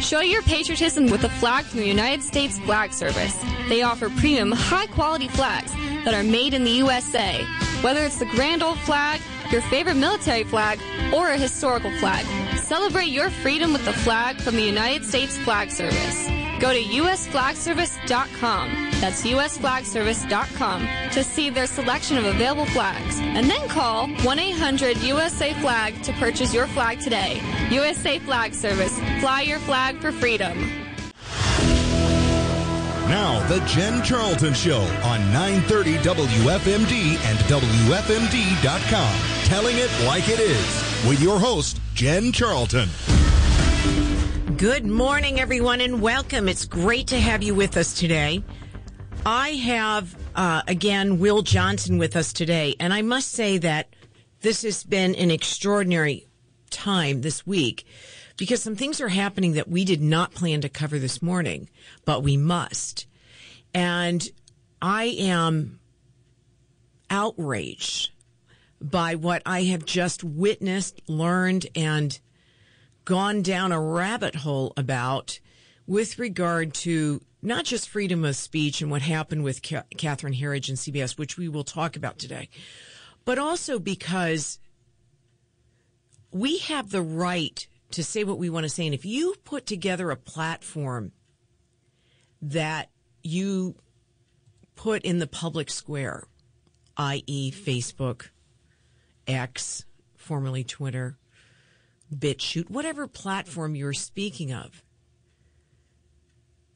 Show your patriotism with a flag from the United States Flag Service. They offer premium, high quality flags that are made in the USA. Whether it's the grand old flag, your favorite military flag, or a historical flag, celebrate your freedom with the flag from the United States Flag Service. Go to usflagservice.com. That's usflagservice.com to see their selection of available flags. And then call 1-800-USA-FLAG to purchase your flag today. USA Flag Service. Fly your flag for freedom. Now, the Jen Charlton Show on 930 WFMD and WFMD.com. Telling it like it is with your host, Jen Charlton. Good morning, everyone, and welcome. It's great to have you with us today. I have, uh, again, Will Johnson with us today, and I must say that this has been an extraordinary time this week because some things are happening that we did not plan to cover this morning, but we must. And I am outraged by what I have just witnessed, learned, and gone down a rabbit hole about with regard to not just freedom of speech and what happened with Catherine Herridge and CBS, which we will talk about today, but also because we have the right to say what we want to say. And if you put together a platform that you put in the public square, i.e., Facebook, X, formerly Twitter, BitChute, whatever platform you're speaking of,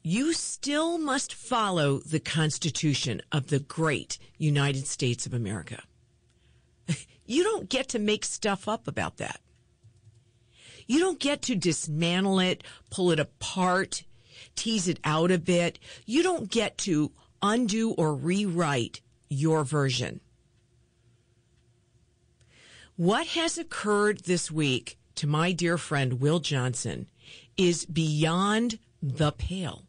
you still must follow the Constitution of the great United States of America. You don't get to make stuff up about that. You don't get to dismantle it, pull it apart, tease it out a bit. You don't get to undo or rewrite your version. What has occurred this week to my dear friend Will Johnson is beyond the pale.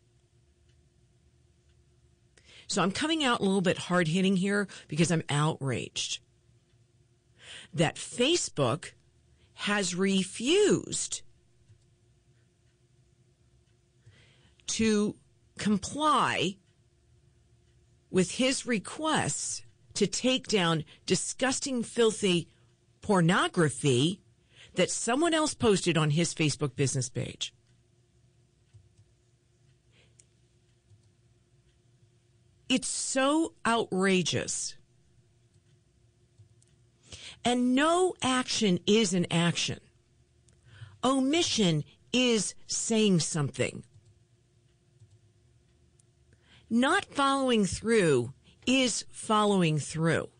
So I'm coming out a little bit hard hitting here because I'm outraged that Facebook has refused to comply with his requests to take down disgusting, filthy pornography that someone else posted on his Facebook business page. It's so outrageous. And no action is an action. Omission is saying something. Not following through is following through.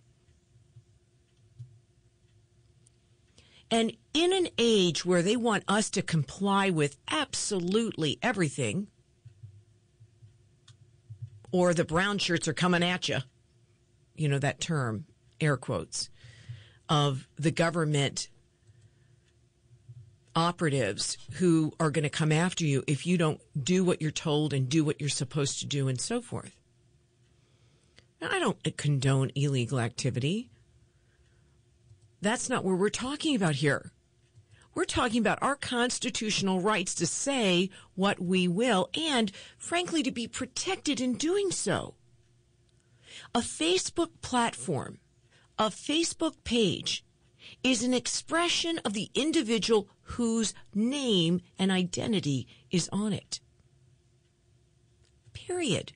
And in an age where they want us to comply with absolutely everything, or the brown shirts are coming at you, you know, that term, air quotes, of the government operatives who are going to come after you if you don't do what you're told and do what you're supposed to do and so forth. Now, I don't condone illegal activity. That's not what we're talking about here. We're talking about our constitutional rights to say what we will and, frankly, to be protected in doing so. A Facebook platform, a Facebook page, is an expression of the individual whose name and identity is on it. Period.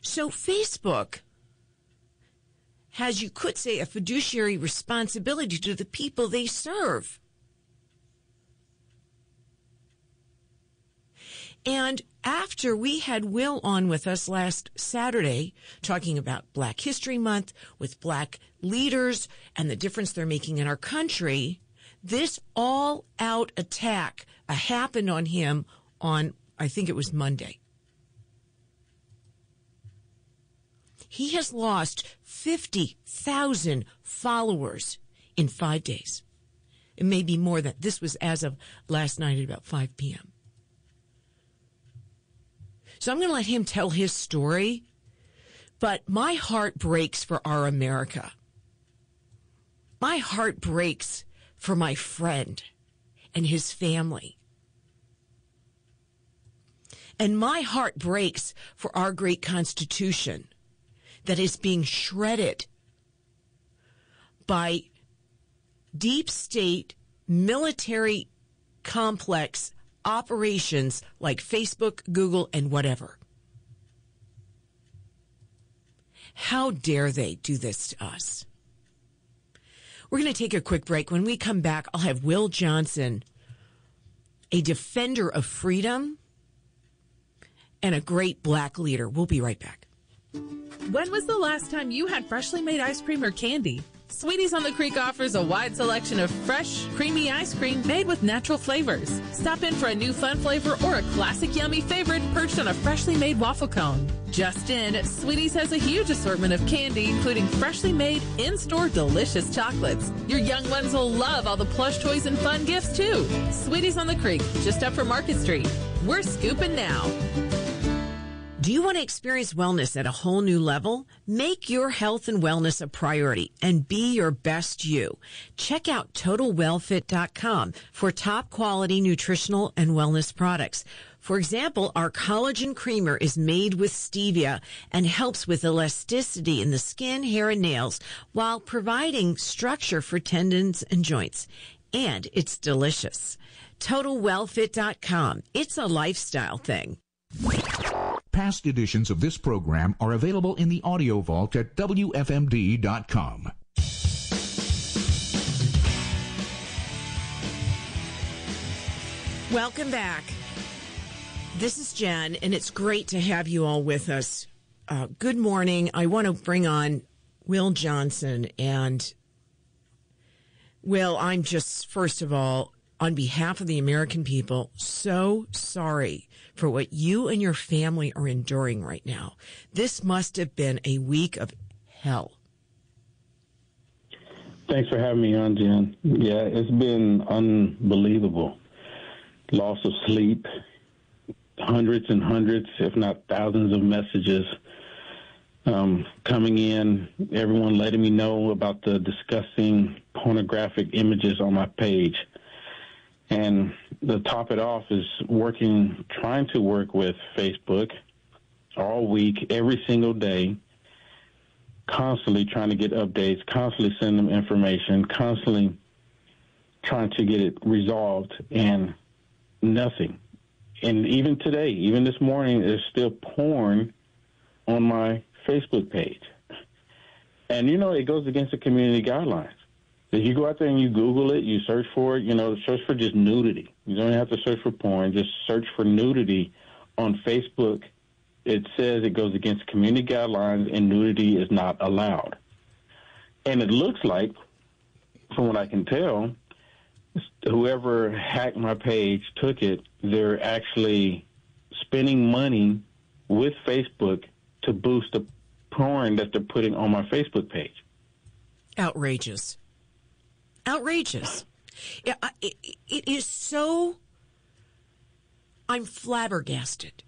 So, Facebook has, you could say, a fiduciary responsibility to the people they serve. And after we had Will on with us last Saturday talking about Black History Month with black leaders and the difference they're making in our country, this all out attack uh, happened on him on, I think it was Monday. He has lost 50,000 followers in five days. It may be more than this was as of last night at about 5 p.m. So I'm going to let him tell his story, but my heart breaks for our America. My heart breaks for my friend and his family. And my heart breaks for our great Constitution that is being shredded by deep state military complex operations like Facebook, Google, and whatever. How dare they do this to us? We're going to take a quick break. When we come back, I'll have Will Johnson, a defender of freedom and a great black leader. We'll be right back. When was the last time you had freshly made ice cream or candy? Sweeties on the Creek offers a wide selection of fresh, creamy ice cream made with natural flavors. Stop in for a new fun flavor or a classic yummy favorite perched on a freshly made waffle cone. Just in, Sweeties has a huge assortment of candy, including freshly made, in-store delicious chocolates. Your young ones will love all the plush toys and fun gifts too. Sweeties on the Creek, just up from Market Street. We're scooping now. Do you want to experience wellness at a whole new level? Make your health and wellness a priority and be your best you. Check out TotalWellFit.com for top quality nutritional and wellness products. For example, our collagen creamer is made with stevia and helps with elasticity in the skin, hair, and nails while providing structure for tendons and joints. And it's delicious. TotalWellFit.com. It's a lifestyle thing. Past editions of this program are available in the audio vault at WFMD.com. Welcome back. This is Jen, and it's great to have you all with us. Uh, good morning. I want to bring on Will Johnson. And, Will, I'm just, first of all, on behalf of the American people, so sorry for what you and your family are enduring right now. This must have been a week of hell. Thanks for having me on, Jen. Yeah, it's been unbelievable. Loss of sleep, hundreds and hundreds, if not thousands of messages um, coming in, everyone letting me know about the disgusting pornographic images on my page. And to top it off is working, trying to work with Facebook all week, every single day, constantly trying to get updates, constantly send them information, constantly trying to get it resolved, and nothing. And even today, even this morning, there's still porn on my Facebook page. And you know, it goes against the community guidelines. If you go out there and you Google it, you search for it, you know, search for just nudity. You don't have to search for porn, just search for nudity on Facebook. It says it goes against community guidelines and nudity is not allowed. And it looks like, from what I can tell, whoever hacked my page took it, they're actually spending money with Facebook to boost the porn that they're putting on my Facebook page. Outrageous outrageous. It, it, it is so. I'm flabbergasted.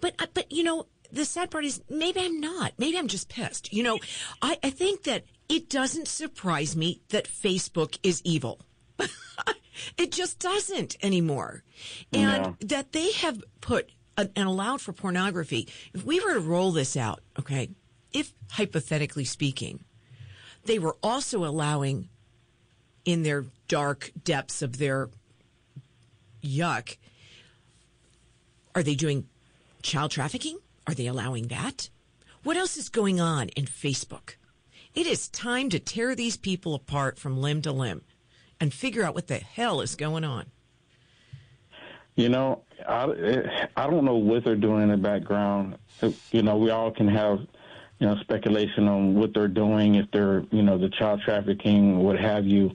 But uh, but you know the sad part is maybe I'm not. Maybe I'm just pissed. You know, I, I think that it doesn't surprise me that Facebook is evil. it just doesn't anymore, and no. that they have put and allowed for pornography. If we were to roll this out, okay, if hypothetically speaking, they were also allowing in their dark depths of their yuck, are they doing child trafficking? Are they allowing that? What else is going on in Facebook? It is time to tear these people apart from limb to limb and figure out what the hell is going on. You know, I, I don't know what they're doing in the background. You know, we all can have, you know, speculation on what they're doing, if they're, you know, the child trafficking, what have you.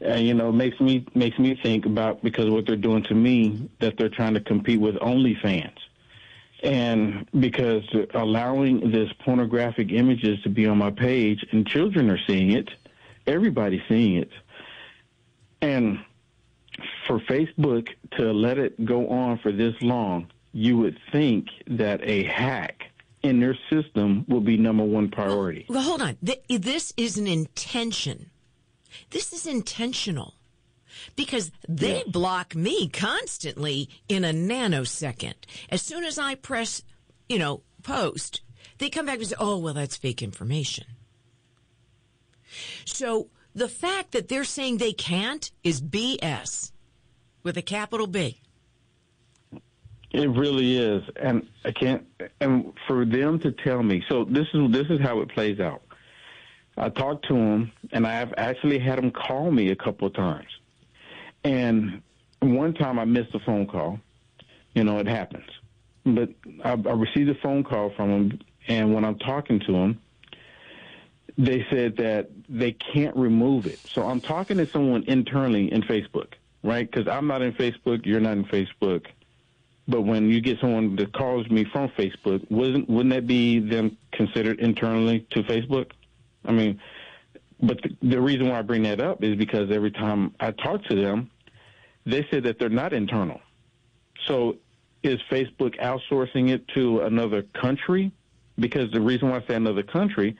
And you know makes me makes me think about because what they're doing to me that they're trying to compete with OnlyFans, and because allowing this pornographic images to be on my page and children are seeing it, everybody's seeing it, and for Facebook to let it go on for this long, you would think that a hack in their system will be number one priority. Oh, well, hold on. This is an intention This is intentional because they block me constantly in a nanosecond. As soon as I press, you know, post, they come back and say, oh, well, that's fake information. So the fact that they're saying they can't is BS with a capital B. It really is, and I can't. And for them to tell me, so this is this is how it plays out. I talked to them, and I've actually had them call me a couple of times. And one time I missed a phone call. You know, it happens. But I, I received a phone call from them, and when I'm talking to them, they said that they can't remove it. So I'm talking to someone internally in Facebook, right? Because I'm not in Facebook, you're not in Facebook. But when you get someone that calls me from Facebook, wouldn't wouldn't that be them considered internally to Facebook? I mean, but the, the reason why I bring that up is because every time I talk to them, they say that they're not internal. So is Facebook outsourcing it to another country? Because the reason why I say another country,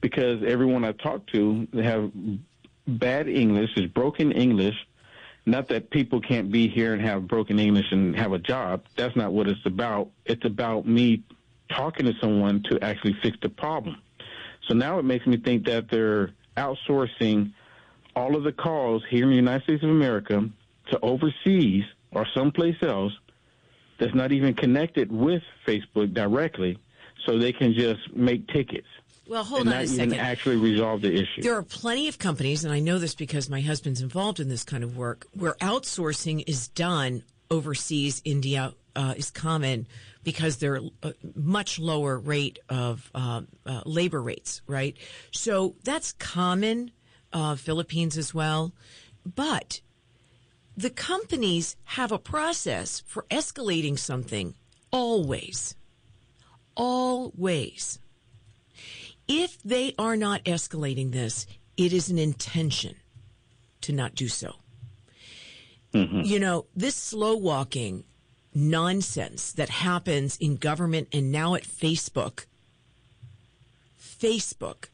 because everyone I talk to they have bad English, is broken English. Not that people can't be here and have broken English and have a job. That's not what it's about. It's about me talking to someone to actually fix the problem. So now it makes me think that they're outsourcing all of the calls here in the United States of America to overseas or someplace else that's not even connected with Facebook directly, so they can just make tickets. Well, hold and on not a second. even actually resolve the issue. There are plenty of companies, and I know this because my husband's involved in this kind of work, where outsourcing is done overseas. India uh, is common because they're a much lower rate of uh, uh, labor rates, right? So that's common. Uh, Philippines as well, but the companies have a process for escalating something always. Always. If they are not escalating this, it is an intention to not do so. Mm-hmm. You know, this slow walking nonsense that happens in government and now at Facebook, Facebook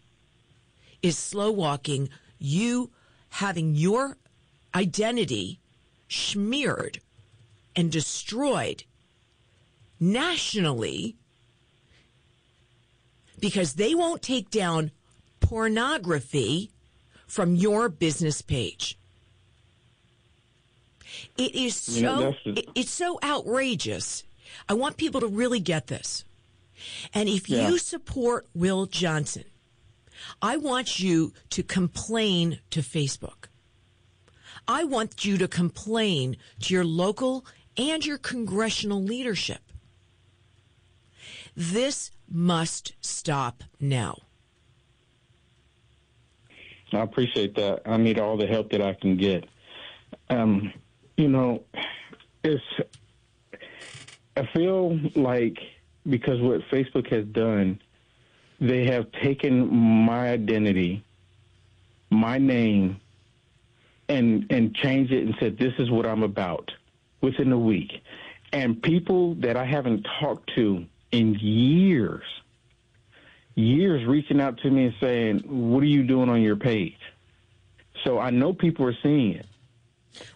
is slow walking you having your identity smeared and destroyed nationally because they won't take down pornography from your business page. It is so the- it- it's so outrageous. I want people to really get this. And if Yeah. you support Will Johnson, I want you to complain to Facebook. I want you to complain to your local and your congressional leadership. This must stop now. I appreciate that. I need all the help that I can get. Um, you know, it's. I feel like because what Facebook has done, they have taken my identity, my name, and and changed it and said this is what I'm about within a week. And people that I haven't talked to in years, years reaching out to me and saying, "What are you doing on your page?" So I know people are seeing it.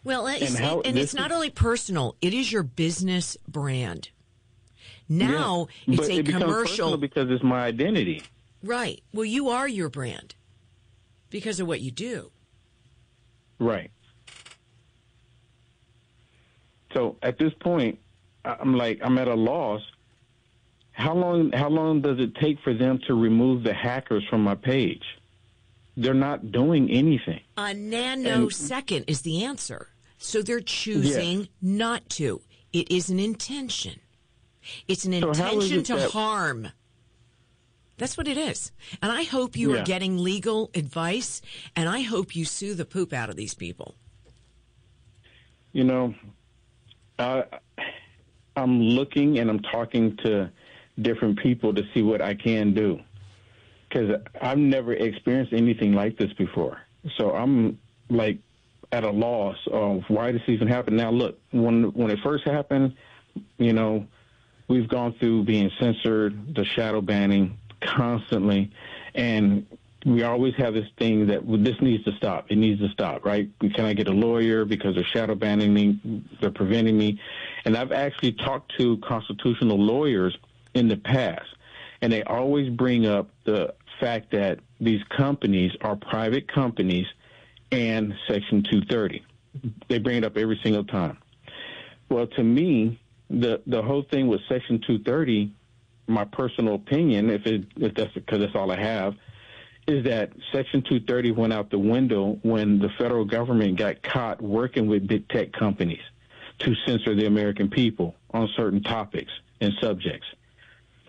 Well, uh, and, And how- and it's not only personal; it is your business brand. Now it's a it commercial, because it's my identity. right? Well, you are your brand because of what you do. Right. So at this point, I'm like I'm at a loss. How long how long does it take for them to remove the hackers from my page? They're not doing anything. A nanosecond is the answer. So they're choosing not to. It is an intention. It's an So intention it to that- harm. That's what it is. And I hope you are getting legal advice and I hope you sue the poop out of these people. You know, I, I'm looking and I'm talking to different people to see what I can do because I've never experienced anything like this before. So I'm like at a loss of why this even happened. Now, look, when when it first happened, you know, we've gone through being censored, the shadow banning constantly, and we always have this thing that well, this needs to stop. It needs to stop, right? Can I get a lawyer because they're shadow banning me? They're preventing me. And I've actually talked to constitutional lawyers in the past, and they always bring up the fact that these companies are private companies and Section 230. They bring it up every single time. Well, to me, the the whole thing with Section 230, my personal opinion, if it if that's because that's all I have, is that Section 230 went out the window when the federal government got caught working with big tech companies to censor the American people on certain topics and subjects.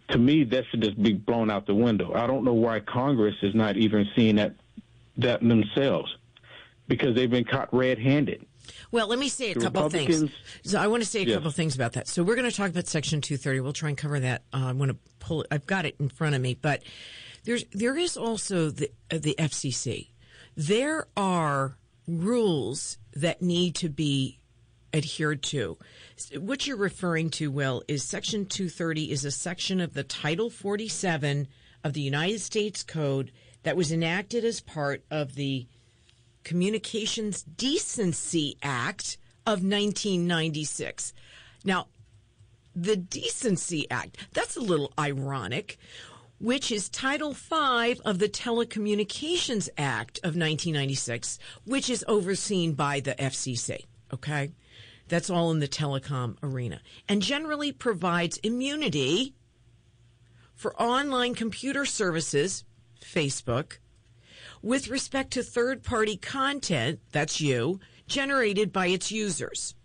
To me, that should just be blown out the window. I don't know why Congress is not even seeing that that themselves because they've been caught red-handed. Well, let me say a The couple things. So I want to say a Yes. couple things about that. So we're going to talk about Section 230. We'll try and cover that. Uh, I want to pull it. I've got it in front of me, but there's there is also the uh, the FCC. There are rules that need to be adhered to. What you're referring to, Will, is Section 230 is a section of the Title 47 of the United States Code that was enacted as part of the Communications Decency Act of 1996. Now, the Decency Act, that's a little ironic, which is Title V of the Telecommunications Act of 1996, which is overseen by the FCC. Okay? That's all in the telecom arena and generally provides immunity for online computer services, Facebook, with respect to third party content, that's you, generated by its users.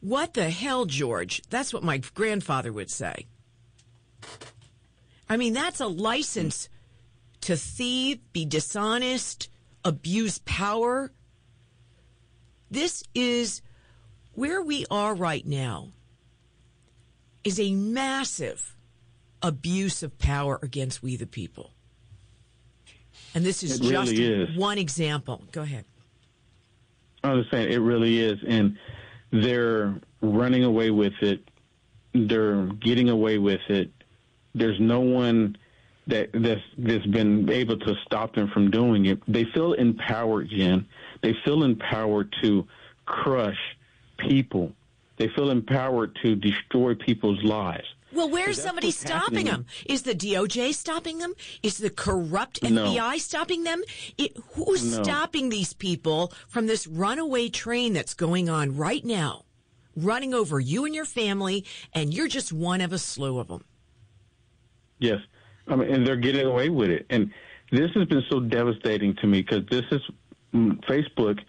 What the hell, George? That's what my grandfather would say. I mean, that's a license to thieve, be dishonest, abuse power. This is where we are right now is a massive abuse of power against we the people. And this is It really just is. one example. Go ahead. I was saying it really is, and they're running away with it. They're getting away with it. There's no one that that's that's been able to stop them from doing it. They feel empowered, Jen. They feel empowered to crush people. They feel empowered to destroy people's lives. Well, where's somebody stopping happening. them? Is the DOJ stopping them? Is the corrupt No. FBI stopping them? It, who's No. stopping these people from this runaway train that's going on right now, running over you and your family, and you're just one of a slew of them? Yes, I mean, and they're getting away with it. And this has been so devastating to me because this is mm, Facebook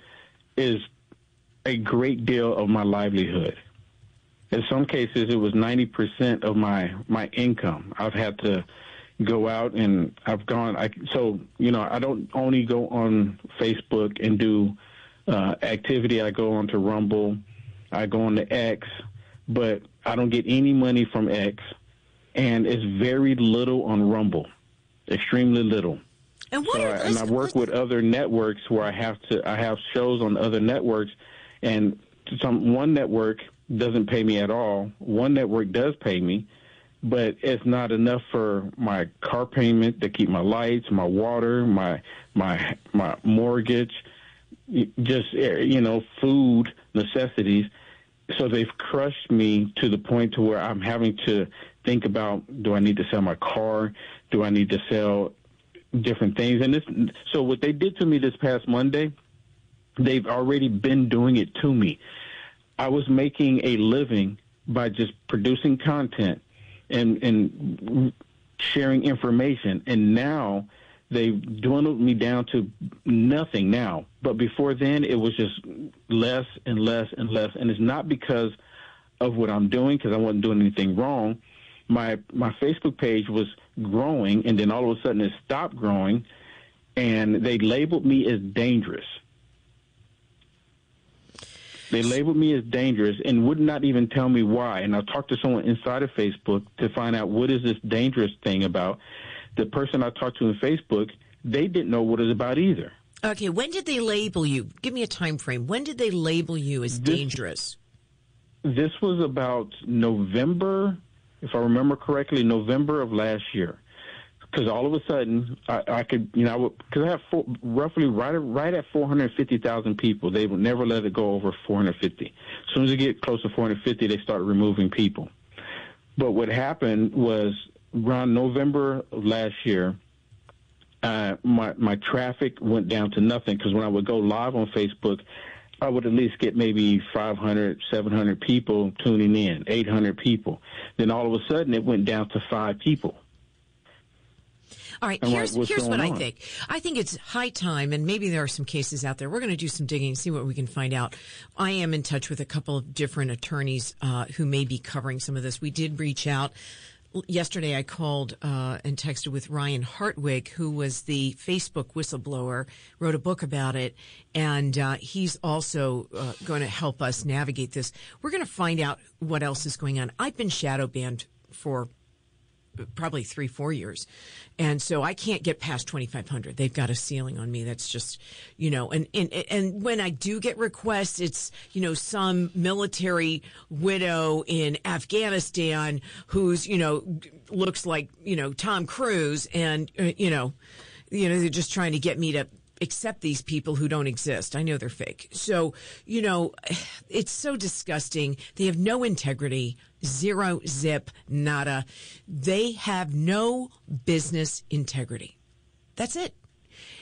is a great deal of my livelihood. In some cases, it was ninety percent of my my income. I've had to go out and I've gone. I so you know I don't only go on Facebook and do uh, activity. I go on to Rumble. I go on to X, but I don't get any money from X and it's very little on Rumble, extremely little. And what So are I, and I work with other networks where I have to I have shows on other networks, and some one network doesn't pay me at all. One network does pay me, but it's not enough for my car payment to keep my lights, my water, my my my mortgage, just you know food necessities. So they've crushed me to the point to where I'm having to think about: Do I need to sell my car? Do I need to sell different things? And this, so what they did to me this past Monday, they've already been doing it to me. I was making a living by just producing content and and sharing information, and now they've dwindled me down to nothing now. But before then, it was just less and less and less, and it's not because of what I'm doing because I wasn't doing anything wrong. My my Facebook page was growing, and then all of a sudden it stopped growing, and they labeled me as dangerous. They labeled me as dangerous and would not even tell me why. And I talked to someone inside of Facebook to find out what is this dangerous thing about. The person I talked to in Facebook, they didn't know what it was about either. Okay, when did they label you? Give me a time frame. When did they label you as This- dangerous? This was about November, if I remember correctly, November of last year. Because all of a sudden I, I could, you know, because I, I have four, roughly right right at 450,000 people. They would never let it go over 450. As soon as they get close to 450, they start removing people. But what happened was around November of last year, uh, my my traffic went down to nothing because when I would go live on Facebook, I would at least get maybe 500, 700 people tuning in, 800 people. Then all of a sudden, it went down to five people. All right, I'm like, here's what going I think. I think it's high time, and maybe there are some cases out there. We're going to do some digging and see what we can find out. I am in touch with a couple of different attorneys uh, who may be covering some of this. We did reach out. Yesterday, I called uh, and texted with Ryan Hartwig, who was the Facebook whistleblower, wrote a book about it, and uh, he's also uh, going to help us navigate this. We're going to find out what else is going on. I've been shadow banned for probably three, four years. And so I can't get past 2,500. They've got a ceiling on me. That's just, you know, and, and, and when I do get requests, it's, you know, some military widow in Afghanistan who's, you know, looks like, you know, Tom Cruise and, uh, you know, you know, they're just trying to get me to accept these people who don't exist. I know they're fake. So, you know, it's so disgusting. They have no integrity, zero zip, nada. They have no business integrity. That's it.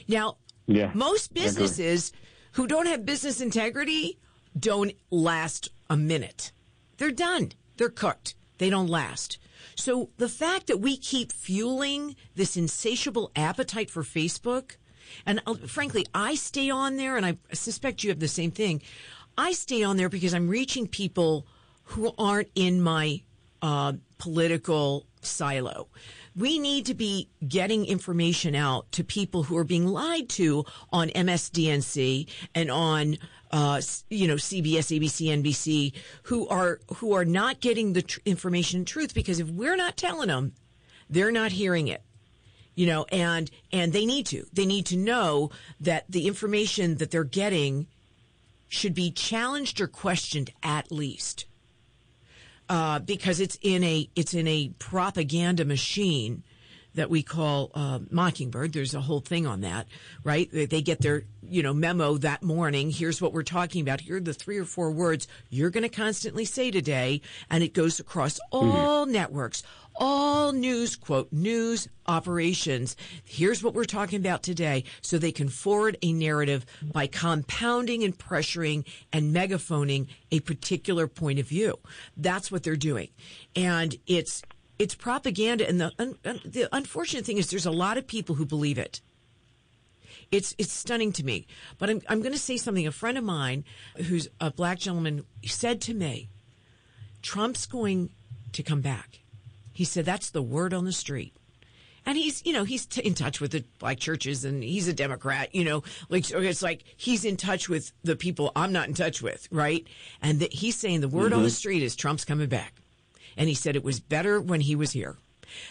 Now, Yeah, most businesses who don't have business integrity don't last a minute. They're done. They're cooked. They don't last. So the fact that we keep fueling this insatiable appetite for Facebook, and uh, frankly, I stay on there, and I suspect you have the same thing. I stay on there because I'm reaching people who aren't in my uh, political silo. We need to be getting information out to people who are being lied to on MSDNC and on, uh, you know, CBS, ABC, NBC, who are who are not getting the tr- information and truth because if we're not telling them, they're not hearing it you know and and they need to they need to know that the information that they're getting should be challenged or questioned at least uh, because it's in a it's in a propaganda machine that we call uh, Mockingbird. There's a whole thing on that, right? They- They get their you know memo that morning. Here's what we're talking about. Here are the three or four words you're going to constantly say today, and it goes across all networks, all news quote news operations. Here's what we're talking about today, so they can forward a narrative by compounding and pressuring and megaphoning a particular point of view. That's what they're doing, and it's it's propaganda. And the un, un- the unfortunate thing is, there's a lot of people who believe it. It's it's stunning to me. But I'm I'm going to say something. A friend of mine, who's a black gentleman, said to me, "Trump's going to come back." He said that's the word on the street. And he's, you know, he's t- in touch with the black churches, and he's a Democrat. You know, like it's like he's in touch with the people I'm not in touch with, right? And that he's saying the word on the mm-hmm. street is Trump's coming back, and he said it was better when he was here.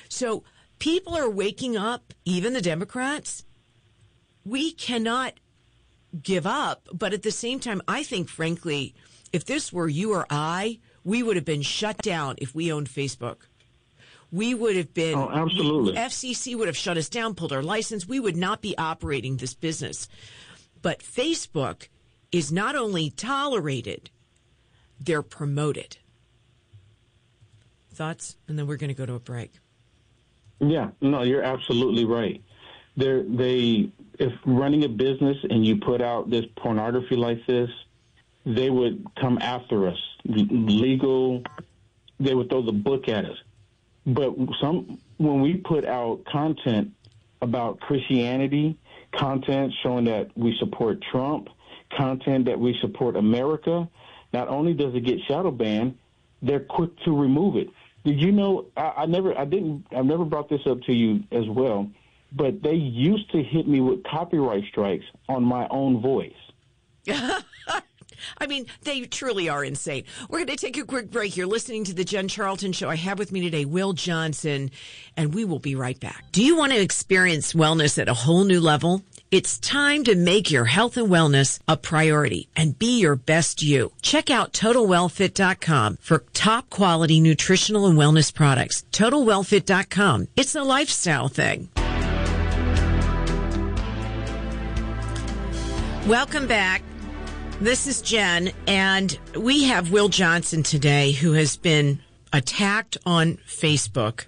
So people are waking up, even the Democrats. We cannot give up, but at the same time, I think, frankly, if this were you or I, we would have been shut down if we owned Facebook. We would have been. Oh, absolutely. FCC would have shut us down, pulled our license. We would not be operating this business. But Facebook is not only tolerated, they're promoted. Thoughts? And then we're going to go to a break. Yeah, no, you're absolutely right. They're, they, if running a business and you put out this pornography like this, they would come after us. Legal, they would throw the book at us. But some, when we put out content about Christianity, content showing that we support Trump, content that we support America, not only does it get shadow banned, they're quick to remove it. Did you know? I, I never, I didn't, I've never brought this up to you as well, but they used to hit me with copyright strikes on my own voice. I mean, they truly are insane. We're going to take a quick break. You're listening to the Jen Charlton Show. I have with me today Will Johnson, and we will be right back. Do you want to experience wellness at a whole new level? It's time to make your health and wellness a priority and be your best you. Check out TotalWellFit.com for top quality nutritional and wellness products. TotalWellFit.com. It's a lifestyle thing. Welcome back. This is Jen, and we have Will Johnson today, who has been attacked on Facebook,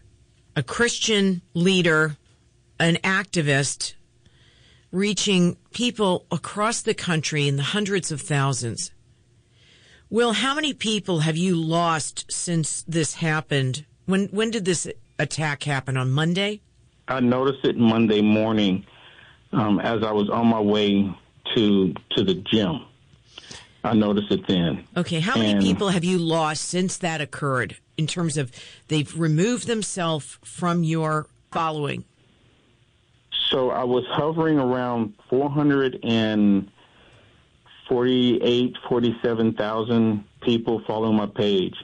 a Christian leader, an activist, reaching people across the country in the hundreds of thousands. Will, how many people have you lost since this happened? When when did this attack happen? On Monday? I noticed it Monday morning um, as I was on my way to to the gym. I noticed it then. Okay, how many people have you lost since that occurred in terms of they've removed themselves from your following? So I was hovering around 448, 47,000 people following my page.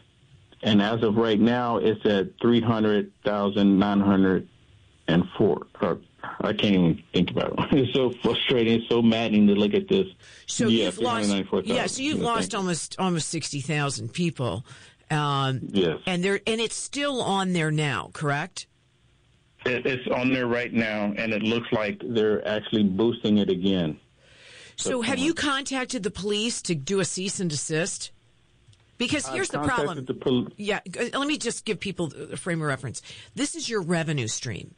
And as of right now, it's at 300,904. Or, I can't even think about it. It's so frustrating. It's so maddening to look at this. So yeah, you've lost, yeah. So you've lost you. almost almost sixty thousand people, um, Yes. and there and it's still on there now, correct? It, it's on there right now, and it looks like they're actually boosting it again. So have you contacted the police to do a cease and desist? Because here's the problem. the pol- Yeah, let me just give people a frame of reference. This is your revenue stream.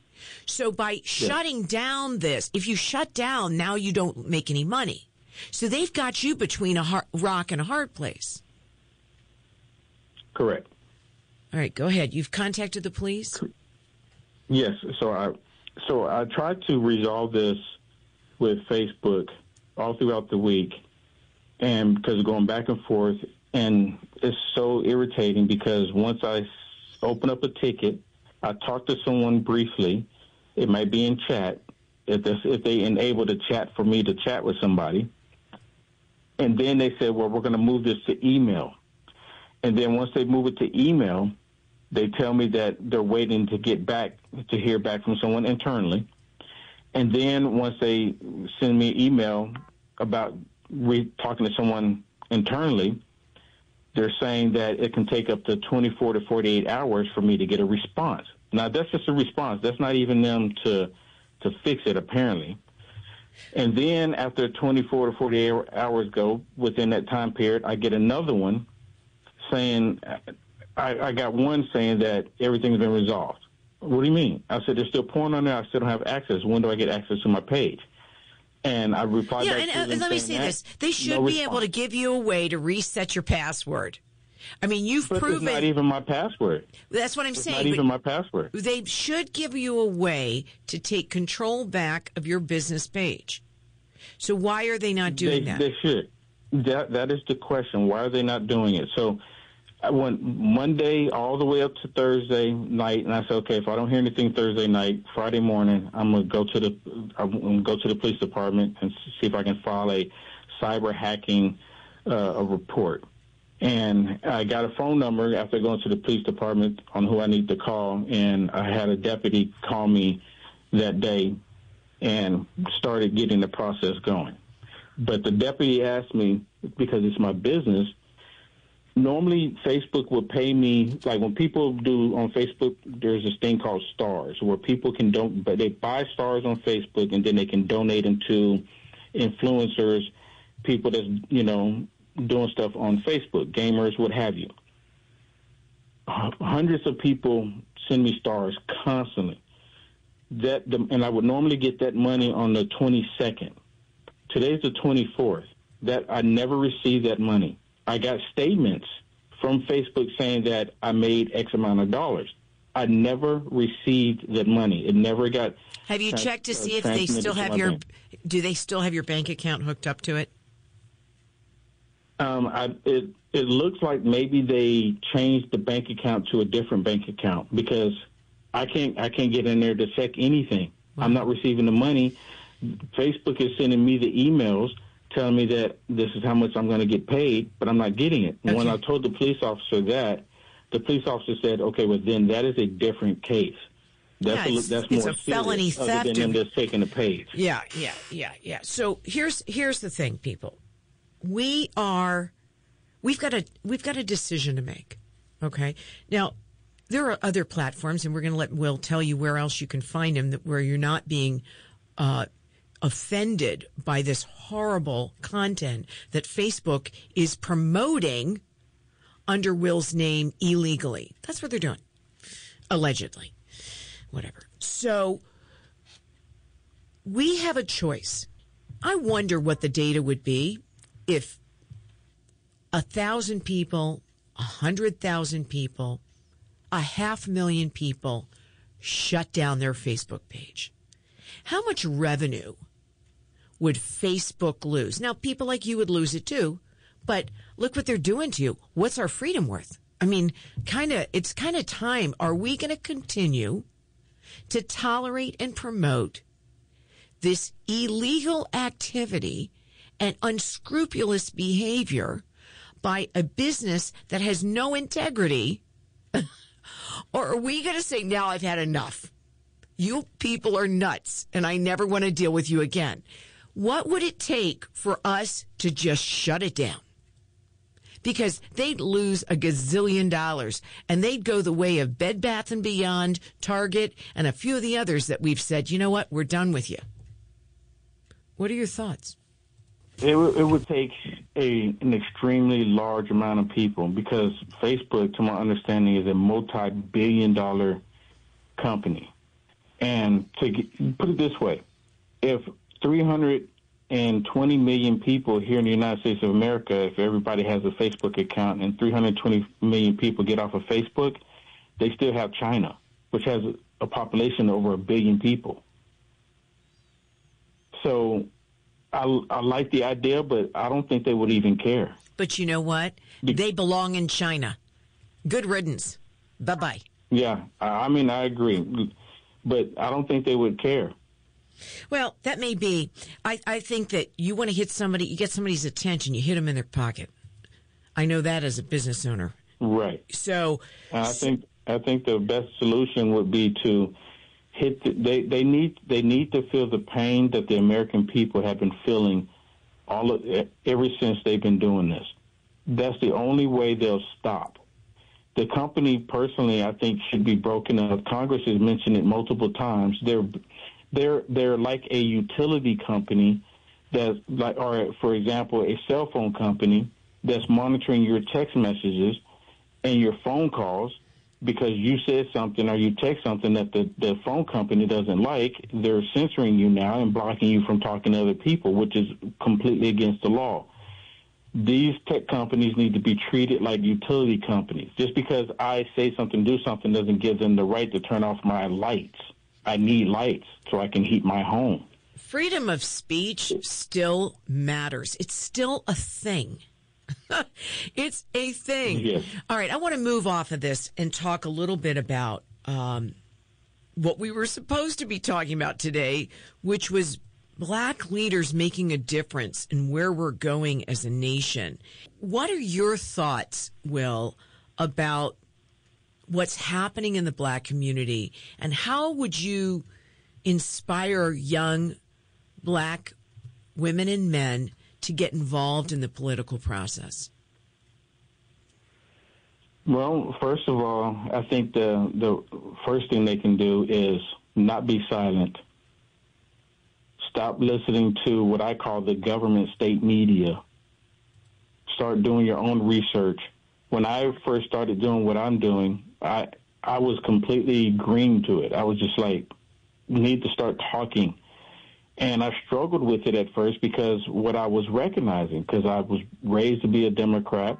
So by shutting down this, if you shut down, now you don't make any money. So they've got you between a rock and a hard place. Correct. All right, go ahead. You've contacted the police? Yes. So I so I tried to resolve this with Facebook all throughout the week, and because going back and forth, and it's so irritating because once I open up a ticket, I talk to someone briefly. It might be in chat if this, if they enable the chat for me to chat with somebody, and then they said, "Well, we're going to move this to email," and then once they move it to email, they tell me that they're waiting to get back to hear back from someone internally. And then once they send me an email about re- talking to someone internally, they're saying that it can take up to 24 to 48 hours for me to get a response. Now that's just a response. That's not even them to to fix it apparently. And then after 24 to 48 hours go within that time period, I get another one saying I, I got one saying that everything's been resolved. What do you mean? I said there's still porn on there. I still don't have access. When do I get access to my page? And I replied Yeah, and to uh, let me say that. this. They should No be able to give you a way to reset your password. I mean, you've But it's proven not even my password. that's what I'm It's saying. not even my password. they should give you a way to take control back of your business page. So why are they not doing they, that? They should. That that is the question. Why are they not doing it? So I went Monday all the way up to Thursday night, and I said, okay, if I don't hear anything Thursday night, Friday morning, I'm gonna go to the I'm gonna go to the police department and see if I can file a cyber hacking uh, a report. And I got a phone number after going to the police department on who I need to call, and I had a deputy call me that day and started getting the process going. But the deputy asked me because it's my business. Normally, Facebook would pay me like when people do on Facebook. There's this thing called stars where people can don't, but they buy stars on Facebook and then they can donate them to influencers, people that's you know doing stuff on Facebook, gamers, what have you. Hundreds of people send me stars constantly. That and I would normally get that money on the 22nd. Today's the 24th. That I never received that money. I got statements from Facebook saying that I made X amount of dollars. I never received that money. It never got. have you checked to uh, see if they still have your bank. do they still have your bank account hooked up to it? Um, I, it it looks like maybe they changed the bank account to a different bank account because I can't I can't get in there to check anything. I'm not receiving the money. Facebook is sending me the emails telling me that this is how much I'm going to get paid, but I'm not getting it. And When I told the police officer that, the police officer said, "Okay, well then that is a different case." That's Yeah, a, it's- that's more a felony serious, other theft than them just taking the page. Yeah, yeah, yeah, yeah. So here's here's the thing, people. We are we've got a we've got a decision to make. Okay. Now there are other platforms, and we're going to let Will tell you where else you can find him that where you're not being uh, offended by this horrible content that Facebook is promoting under Will's name illegally. That's what they're doing, allegedly. Whatever. So we have a choice. I wonder what the data would be if a thousand people, a hundred thousand people, a half million people shut down their Facebook page. How much revenue would Facebook lose? Now, people like you would lose it too, but look what they're doing to you. What's our freedom worth? I mean, kind of, it's kind of time. Are we going to continue to tolerate and promote this illegal activity and unscrupulous behavior by a business that has no integrity? or are we going to say, now I've had enough? You people are nuts and I never want to deal with you again. What would it take for us to just shut it down? Because they'd lose a gazillion dollars and they'd go the way of Bed Bath and Beyond, Target, and a few of the others that we've said, you know what, we're done with you. What are your thoughts? It, would- it would take a an extremely large amount of people because Facebook, to my understanding, is a multi-billion-dollar company. And to get, put it this way, if 320 million people here in the United States of America, if everybody has a Facebook account, and 320 million people get off of Facebook, they still have China, which has a population of over a billion people. So I, I like the idea, but I don't think they would even care. But you know what? They belong in China. Good riddance. Bye bye. Yeah, I, I mean, I agree, but I don't think they would care. Well, that may be. I, I think that you want to hit somebody, you get somebody's attention, you hit them in their pocket. I know that as a business owner. Right. So, I think I think the best solution would be to hit. The, they they need they need to feel the pain that the American people have been feeling all of ever since they've been doing this. That's the only way they'll stop. The company, personally, I think should be broken up. Congress has mentioned it multiple times. They're they're they're like a utility company that's like, or for example, a cell phone company that's monitoring your text messages and your phone calls because you said something or you text something that the, the phone company doesn't like, they're censoring you now and blocking you from talking to other people, which is completely against the law. These tech companies need to be treated like utility companies. Just because I say something, do something, doesn't give them the right to turn off my lights. I need lights so I can heat my home. freedom of speech still matters. It's still a thing. it's a thing. Yes. All right, I want to move off of this and talk a little bit about um, what we were supposed to be talking about today, which was black leaders making a difference in where we're going as a nation. What are your thoughts, Will, about what's happening in the black community and how would you inspire young black women and men to get involved in the political process? Well, first of all, I think the the first thing they can do is not be silent. Stop listening to what I call the government state media. Start doing your own research. When I first started doing what I'm doing, I I was completely green to it. I was just like, need to start talking. And I struggled with it at first because what I was recognizing, because I was raised to be a Democrat.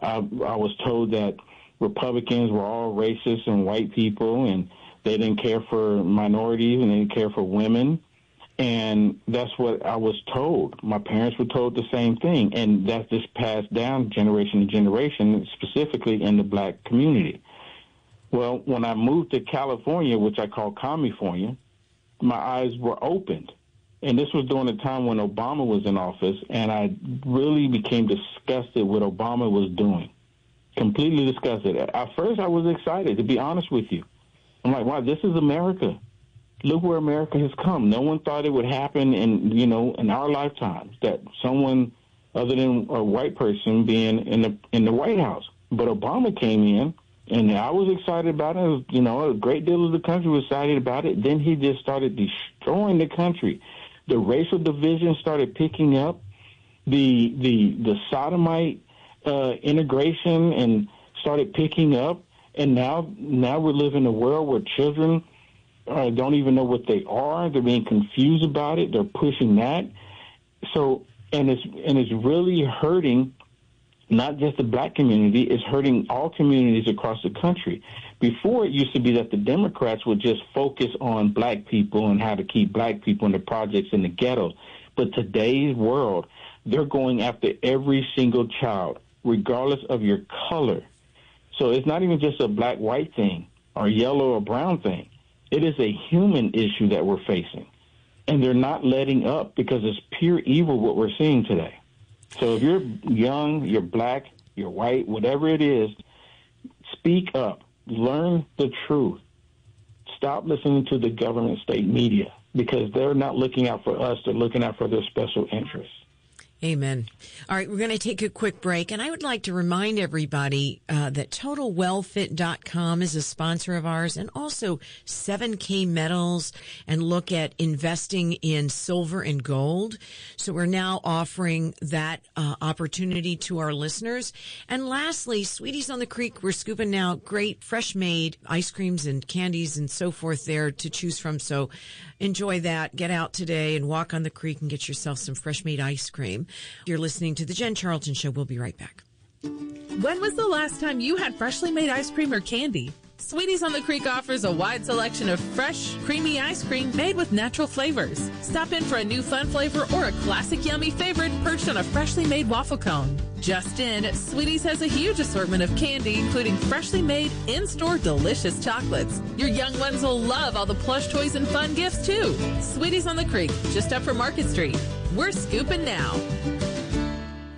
I, I was told that Republicans were all racist and white people, and they didn't care for minorities and they didn't care for women. And that's what I was told. My parents were told the same thing, and that's just passed down generation to generation, specifically in the black community. Well, when I moved to California, which I call California, my eyes were opened. And this was during a time when Obama was in office, and I really became disgusted with Obama was doing. Completely disgusted. At first, I was excited, to be honest with you. I'm like, wow, this is America. Look where America has come. No one thought it would happen in you know in our lifetimes that someone other than a white person being in the in the White House. But Obama came in, and I was excited about it. You know, a great deal of the country was excited about it. Then he just started destroying the country. The racial division started picking up. The the the sodomite uh, integration and started picking up. And now now we're living in a world where children uh, don't even know what they are. They're being confused about it. They're pushing that. So and it's and it's really hurting not just the black community, it's hurting all communities across the country. Before it used to be that the Democrats would just focus on black people and how to keep black people in the projects in the ghettos. But today's world, they're going after every single child, regardless of your color. So it's not even just a black white thing or yellow or brown thing. It is a human issue that we're facing. And they're not letting up because it's pure evil what we're seeing today. So if you're young, you're black, you're white, whatever it is, speak up. Learn the truth. Stop listening to the government state media because they're not looking out for us, they're looking out for their special interests. Amen. All right, we're going to take a quick break, and I would like to remind everybody uh, that TotalWellFit.com is a sponsor of ours, and also 7K Metals, and look at investing in silver and gold. So we're now offering that uh, opportunity to our listeners. And lastly, Sweeties on the Creek, we're scooping now great fresh made ice creams and candies and so forth there to choose from. So enjoy that. Get out today and walk on the creek and get yourself some fresh made ice cream. You're listening to The Jen Charlton Show. We'll be right back. When was the last time you had freshly made ice cream or candy? Sweeties on the Creek offers a wide selection of fresh, creamy ice cream made with natural flavors. Stop in for a new fun flavor or a classic yummy favorite perched on a freshly made waffle cone. Just in, Sweeties has a huge assortment of candy, including freshly made, in-store delicious chocolates. Your young ones will love all the plush toys and fun gifts too. Sweeties on the Creek, just up from Market Street. We're scooping now.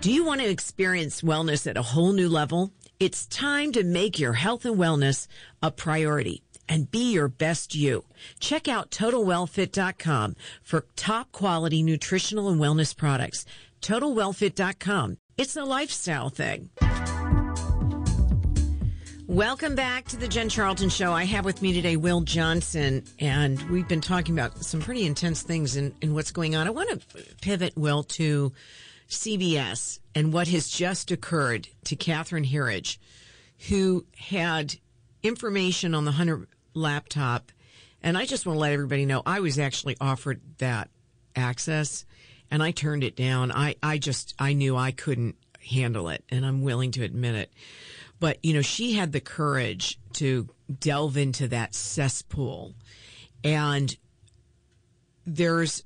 Do you want to experience wellness at a whole new level? It's time to make your health and wellness a priority and be your best you. Check out TotalWellFit.com for top quality nutritional and wellness products. TotalWellFit.com. It's a lifestyle thing. Welcome back to the Jen Charlton Show. I have with me today Will Johnson, and we've been talking about some pretty intense things in, in what's going on. I want to pivot, Will, to CBS and what has just occurred to Catherine Herridge, who had information on the Hunter laptop. And I just want to let everybody know I was actually offered that access and I turned it down. I, I just, I knew I couldn't handle it and I'm willing to admit it. But, you know, she had the courage to delve into that cesspool and there's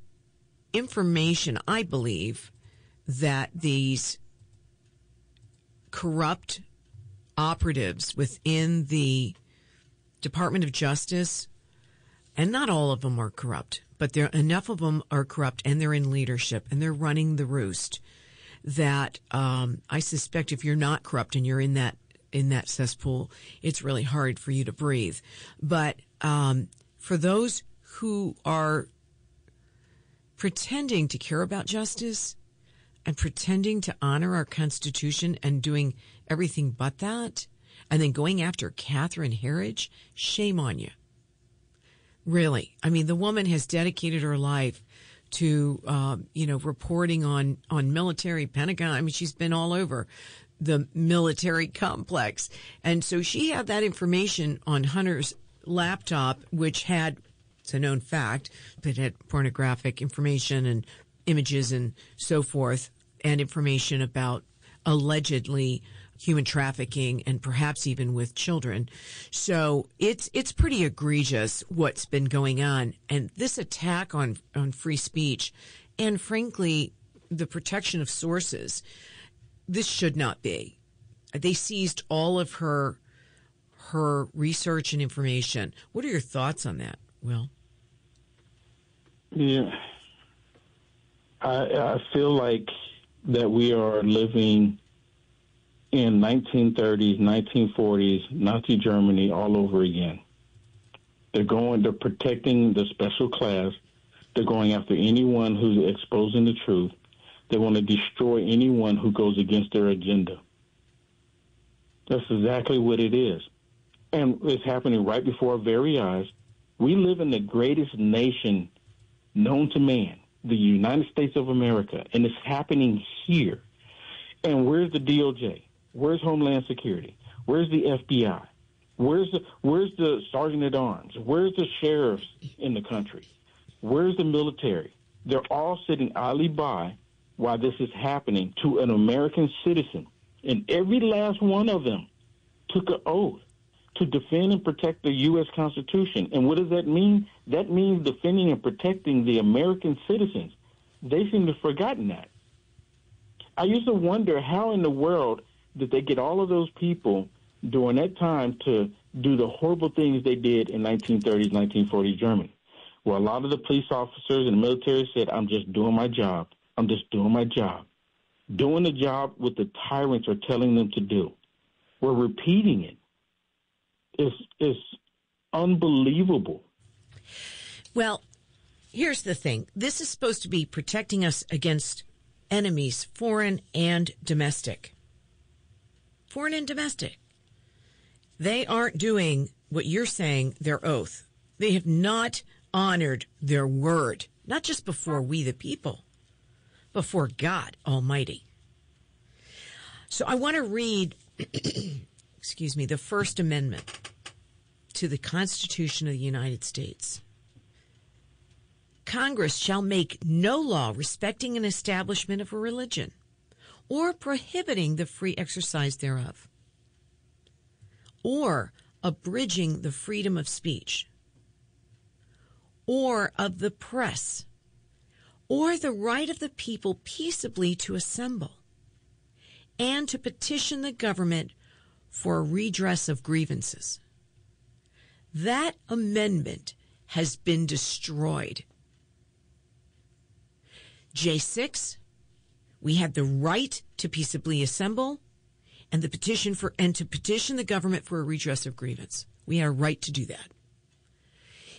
information, I believe, that these corrupt operatives within the Department of Justice, and not all of them are corrupt, but there enough of them are corrupt, and they're in leadership, and they're running the roost. That um, I suspect, if you're not corrupt and you're in that in that cesspool, it's really hard for you to breathe. But um, for those who are pretending to care about justice and pretending to honor our Constitution and doing everything but that, and then going after Catherine Herridge, shame on you. Really. I mean, the woman has dedicated her life to, um, you know, reporting on, on military Pentagon. I mean, she's been all over the military complex. And so she had that information on Hunter's laptop, which had, it's a known fact, it had pornographic information and images and so forth, and information about allegedly human trafficking and perhaps even with children. So it's it's pretty egregious what's been going on, and this attack on on free speech, and frankly, the protection of sources. This should not be. They seized all of her her research and information. What are your thoughts on that, Will? Yeah, I, I feel like that we are living in 1930s, 1940s, Nazi Germany all over again. They're going. They're protecting the special class. They're going after anyone who's exposing the truth. They want to destroy anyone who goes against their agenda. That's exactly what it is. And it's happening right before our very eyes. We live in the greatest nation known to man, the United States of America, and it's happening here. And where's the DOJ? Where's Homeland Security? Where's the FBI? Where's the Where's the sergeant at arms? Where's the sheriffs in the country? Where's the military? They're all sitting idly by while this is happening to an American citizen, and every last one of them took an oath to defend and protect the U.S. Constitution. And what does that mean? That means defending and protecting the American citizens. They seem to have forgotten that. I used to wonder how in the world did they get all of those people during that time to do the horrible things they did in 1930s, 1940s Germany. Well, a lot of the police officers and the military said, I'm just doing my job. I'm just doing my job. Doing the job what the tyrants are telling them to do. We're repeating it. it is is unbelievable. Well, here's the thing. This is supposed to be protecting us against enemies, foreign and domestic. Foreign and domestic. They aren't doing what you're saying, their oath. They have not honored their word, not just before we the people, before God Almighty. So I want to read excuse me, the First Amendment to the Constitution of the United States. Congress shall make no law respecting an establishment of a religion or prohibiting the free exercise thereof or abridging the freedom of speech or of the press or the right of the people peaceably to assemble and to petition the government for a redress of grievances. That amendment has been destroyed. J6, we had the right to peaceably assemble and the petition for and to petition the government for a redress of grievance. We had a right to do that.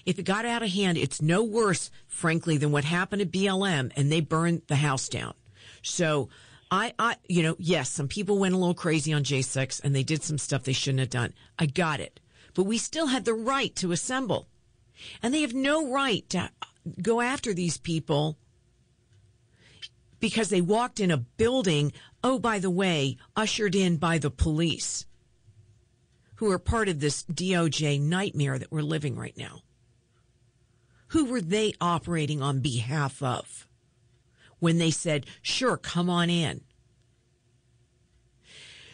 If it got out of hand, it's no worse, frankly, than what happened at BLM and they burned the house down. So I, I, you know, yes, some people went a little crazy on J6 and they did some stuff they shouldn't have done. I got it. But we still had the right to assemble. And they have no right to uh, go after these people because they walked in a building, oh, by the way, ushered in by the police who are part of this DOJ nightmare that we're living right now. Who were they operating on behalf of? when they said, sure, come on in.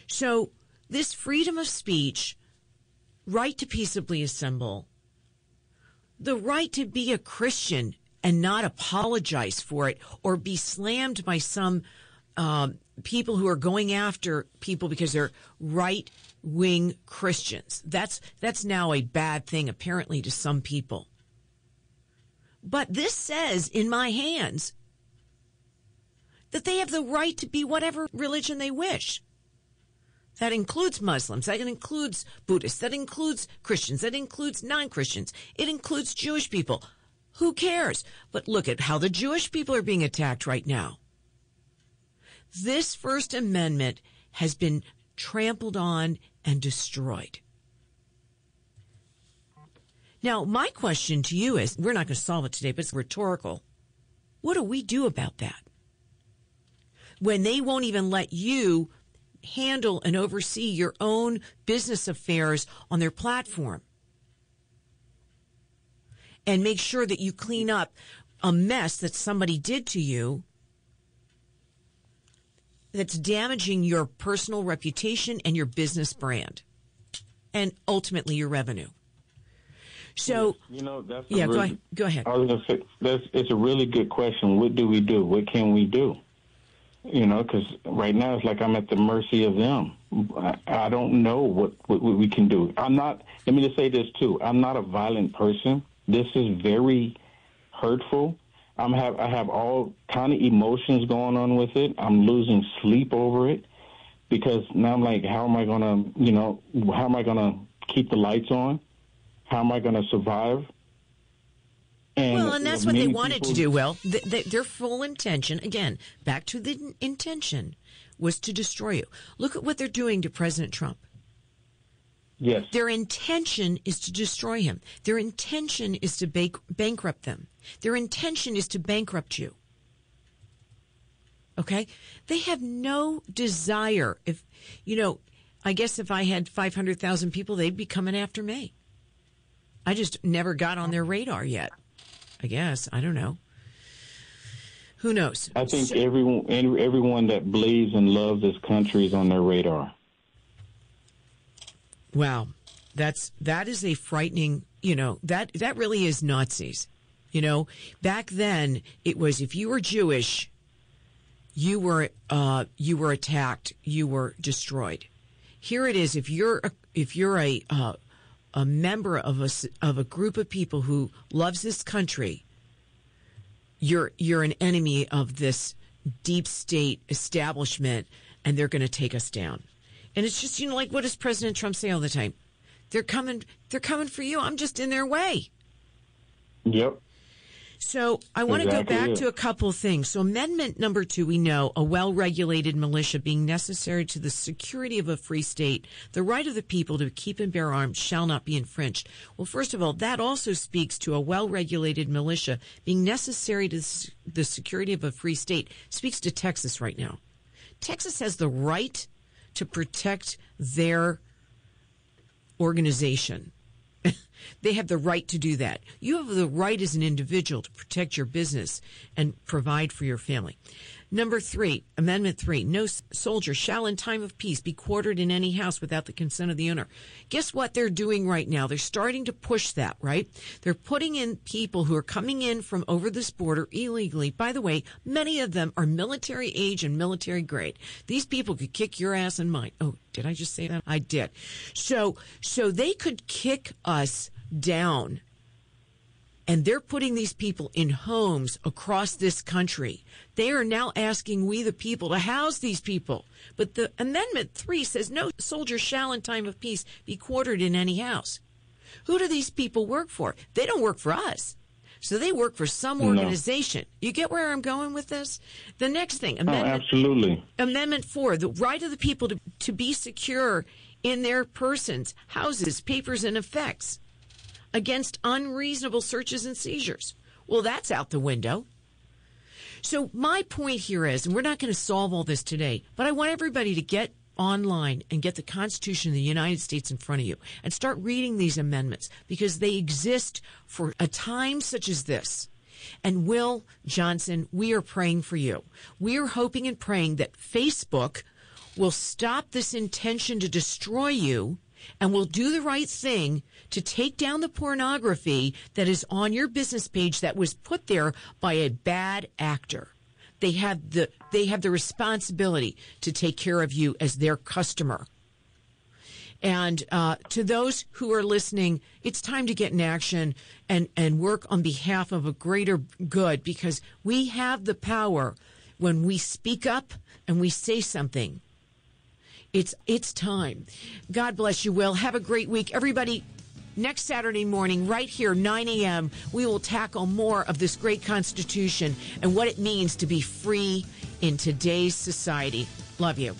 So, this freedom of speech, right to peaceably assemble, the right to be a Christian and not apologize for it or be slammed by some um, people who are going after people because they're right wing Christians. That's that's now a bad thing apparently to some people. But this says in my hands that they have the right to be whatever religion they wish. That includes Muslims. That includes Buddhists. That includes Christians. That includes non-Christians. It includes Jewish people. Who cares? But look at how the Jewish people are being attacked right now. This First Amendment has been trampled on and destroyed. Now, my question to you is, we're not going to solve it today, but it's rhetorical. What do we do about that? when they won't even let you handle and oversee your own business affairs on their platform. And make sure that you clean up a mess that somebody did to you that's damaging your personal reputation and your business brand and ultimately your revenue. So, you know, that's yeah, really, go, ahead, go ahead. I was going to say, that's, it's a really good question. What do we do? What can we do? you know, because right now it's like I'm at the mercy of them. I, I don't know what, what, what we can do. I'm not. Let me just say this too. I'm not a violent person. This is very hurtful. I'm have I have all kind of emotions going on with it. I'm losing sleep over it because now I'm like, how am I gonna, you know, how am I gonna keep the lights on? How am I going to survive? And well, and that's what they wanted to do. Well, th- th- their full intention, again, back to the intention, was to destroy you. Look at what they're doing to President Trump. Yes. Their intention is to destroy him. Their intention is to bank- bankrupt them. Their intention is to bankrupt you. Okay? They have no desire. If, you know, I guess if I had 500,000 people, they'd be coming after me. I just never got on their radar yet. I guess. I don't know. Who knows? I think everyone everyone that bleeds and loves this country is on their radar. Wow. That's that is a frightening, you know, that that really is Nazis. You know, back then it was if you were Jewish, you were uh, you were attacked, you were destroyed. Here it is if you're a, if you're a uh, a member of a of a group of people who loves this country, you're you're an enemy of this deep state establishment, and they're going to take us down. And it's just you know like what does President Trump say all the time? They're coming. They're coming for you. I'm just in their way. Yep. So I want exactly to go back to a couple things. So amendment number two, we know a well-regulated militia being necessary to the security of a free state, the right of the people to keep and bear arms shall not be infringed. Well, first of all, that also speaks to a well-regulated militia being necessary to the security of a free state. Speaks to Texas right now. Texas has the right to protect their organization they have the right to do that. You have the right as an individual to protect your business and provide for your family. Number three, Amendment three, no soldier shall in time of peace be quartered in any house without the consent of the owner. Guess what they're doing right now? They're starting to push that, right? They're putting in people who are coming in from over this border illegally. By the way, many of them are military age and military grade. These people could kick your ass and mine. Oh, did I just say that? I did. So, so they could kick us down and they're putting these people in homes across this country. They are now asking we, the people, to house these people. But the Amendment 3 says no soldier shall, in time of peace, be quartered in any house. Who do these people work for? They don't work for us. So they work for some organization. No. You get where I'm going with this? The next thing, oh, Amendment, oh, absolutely. Amendment 4, the right of the people to, to be secure in their persons, houses, papers, and effects against unreasonable searches and seizures. Well, that's out the window. So my point here is, and we're not going to solve all this today, but I want everybody to get online and get the Constitution of the United States in front of you and start reading these amendments because they exist for a time such as this. And Will Johnson, we are praying for you. We are hoping and praying that Facebook will stop this intention to destroy you and will do the right thing to take down the pornography that is on your business page that was put there by a bad actor. They have the they have the responsibility to take care of you as their customer. And uh, to those who are listening, it's time to get in action and, and work on behalf of a greater good because we have the power when we speak up and we say something it's it's time. God bless you, Will. Have a great week. Everybody, next Saturday morning, right here, 9 a.m., we will tackle more of this great Constitution and what it means to be free in today's society. Love you.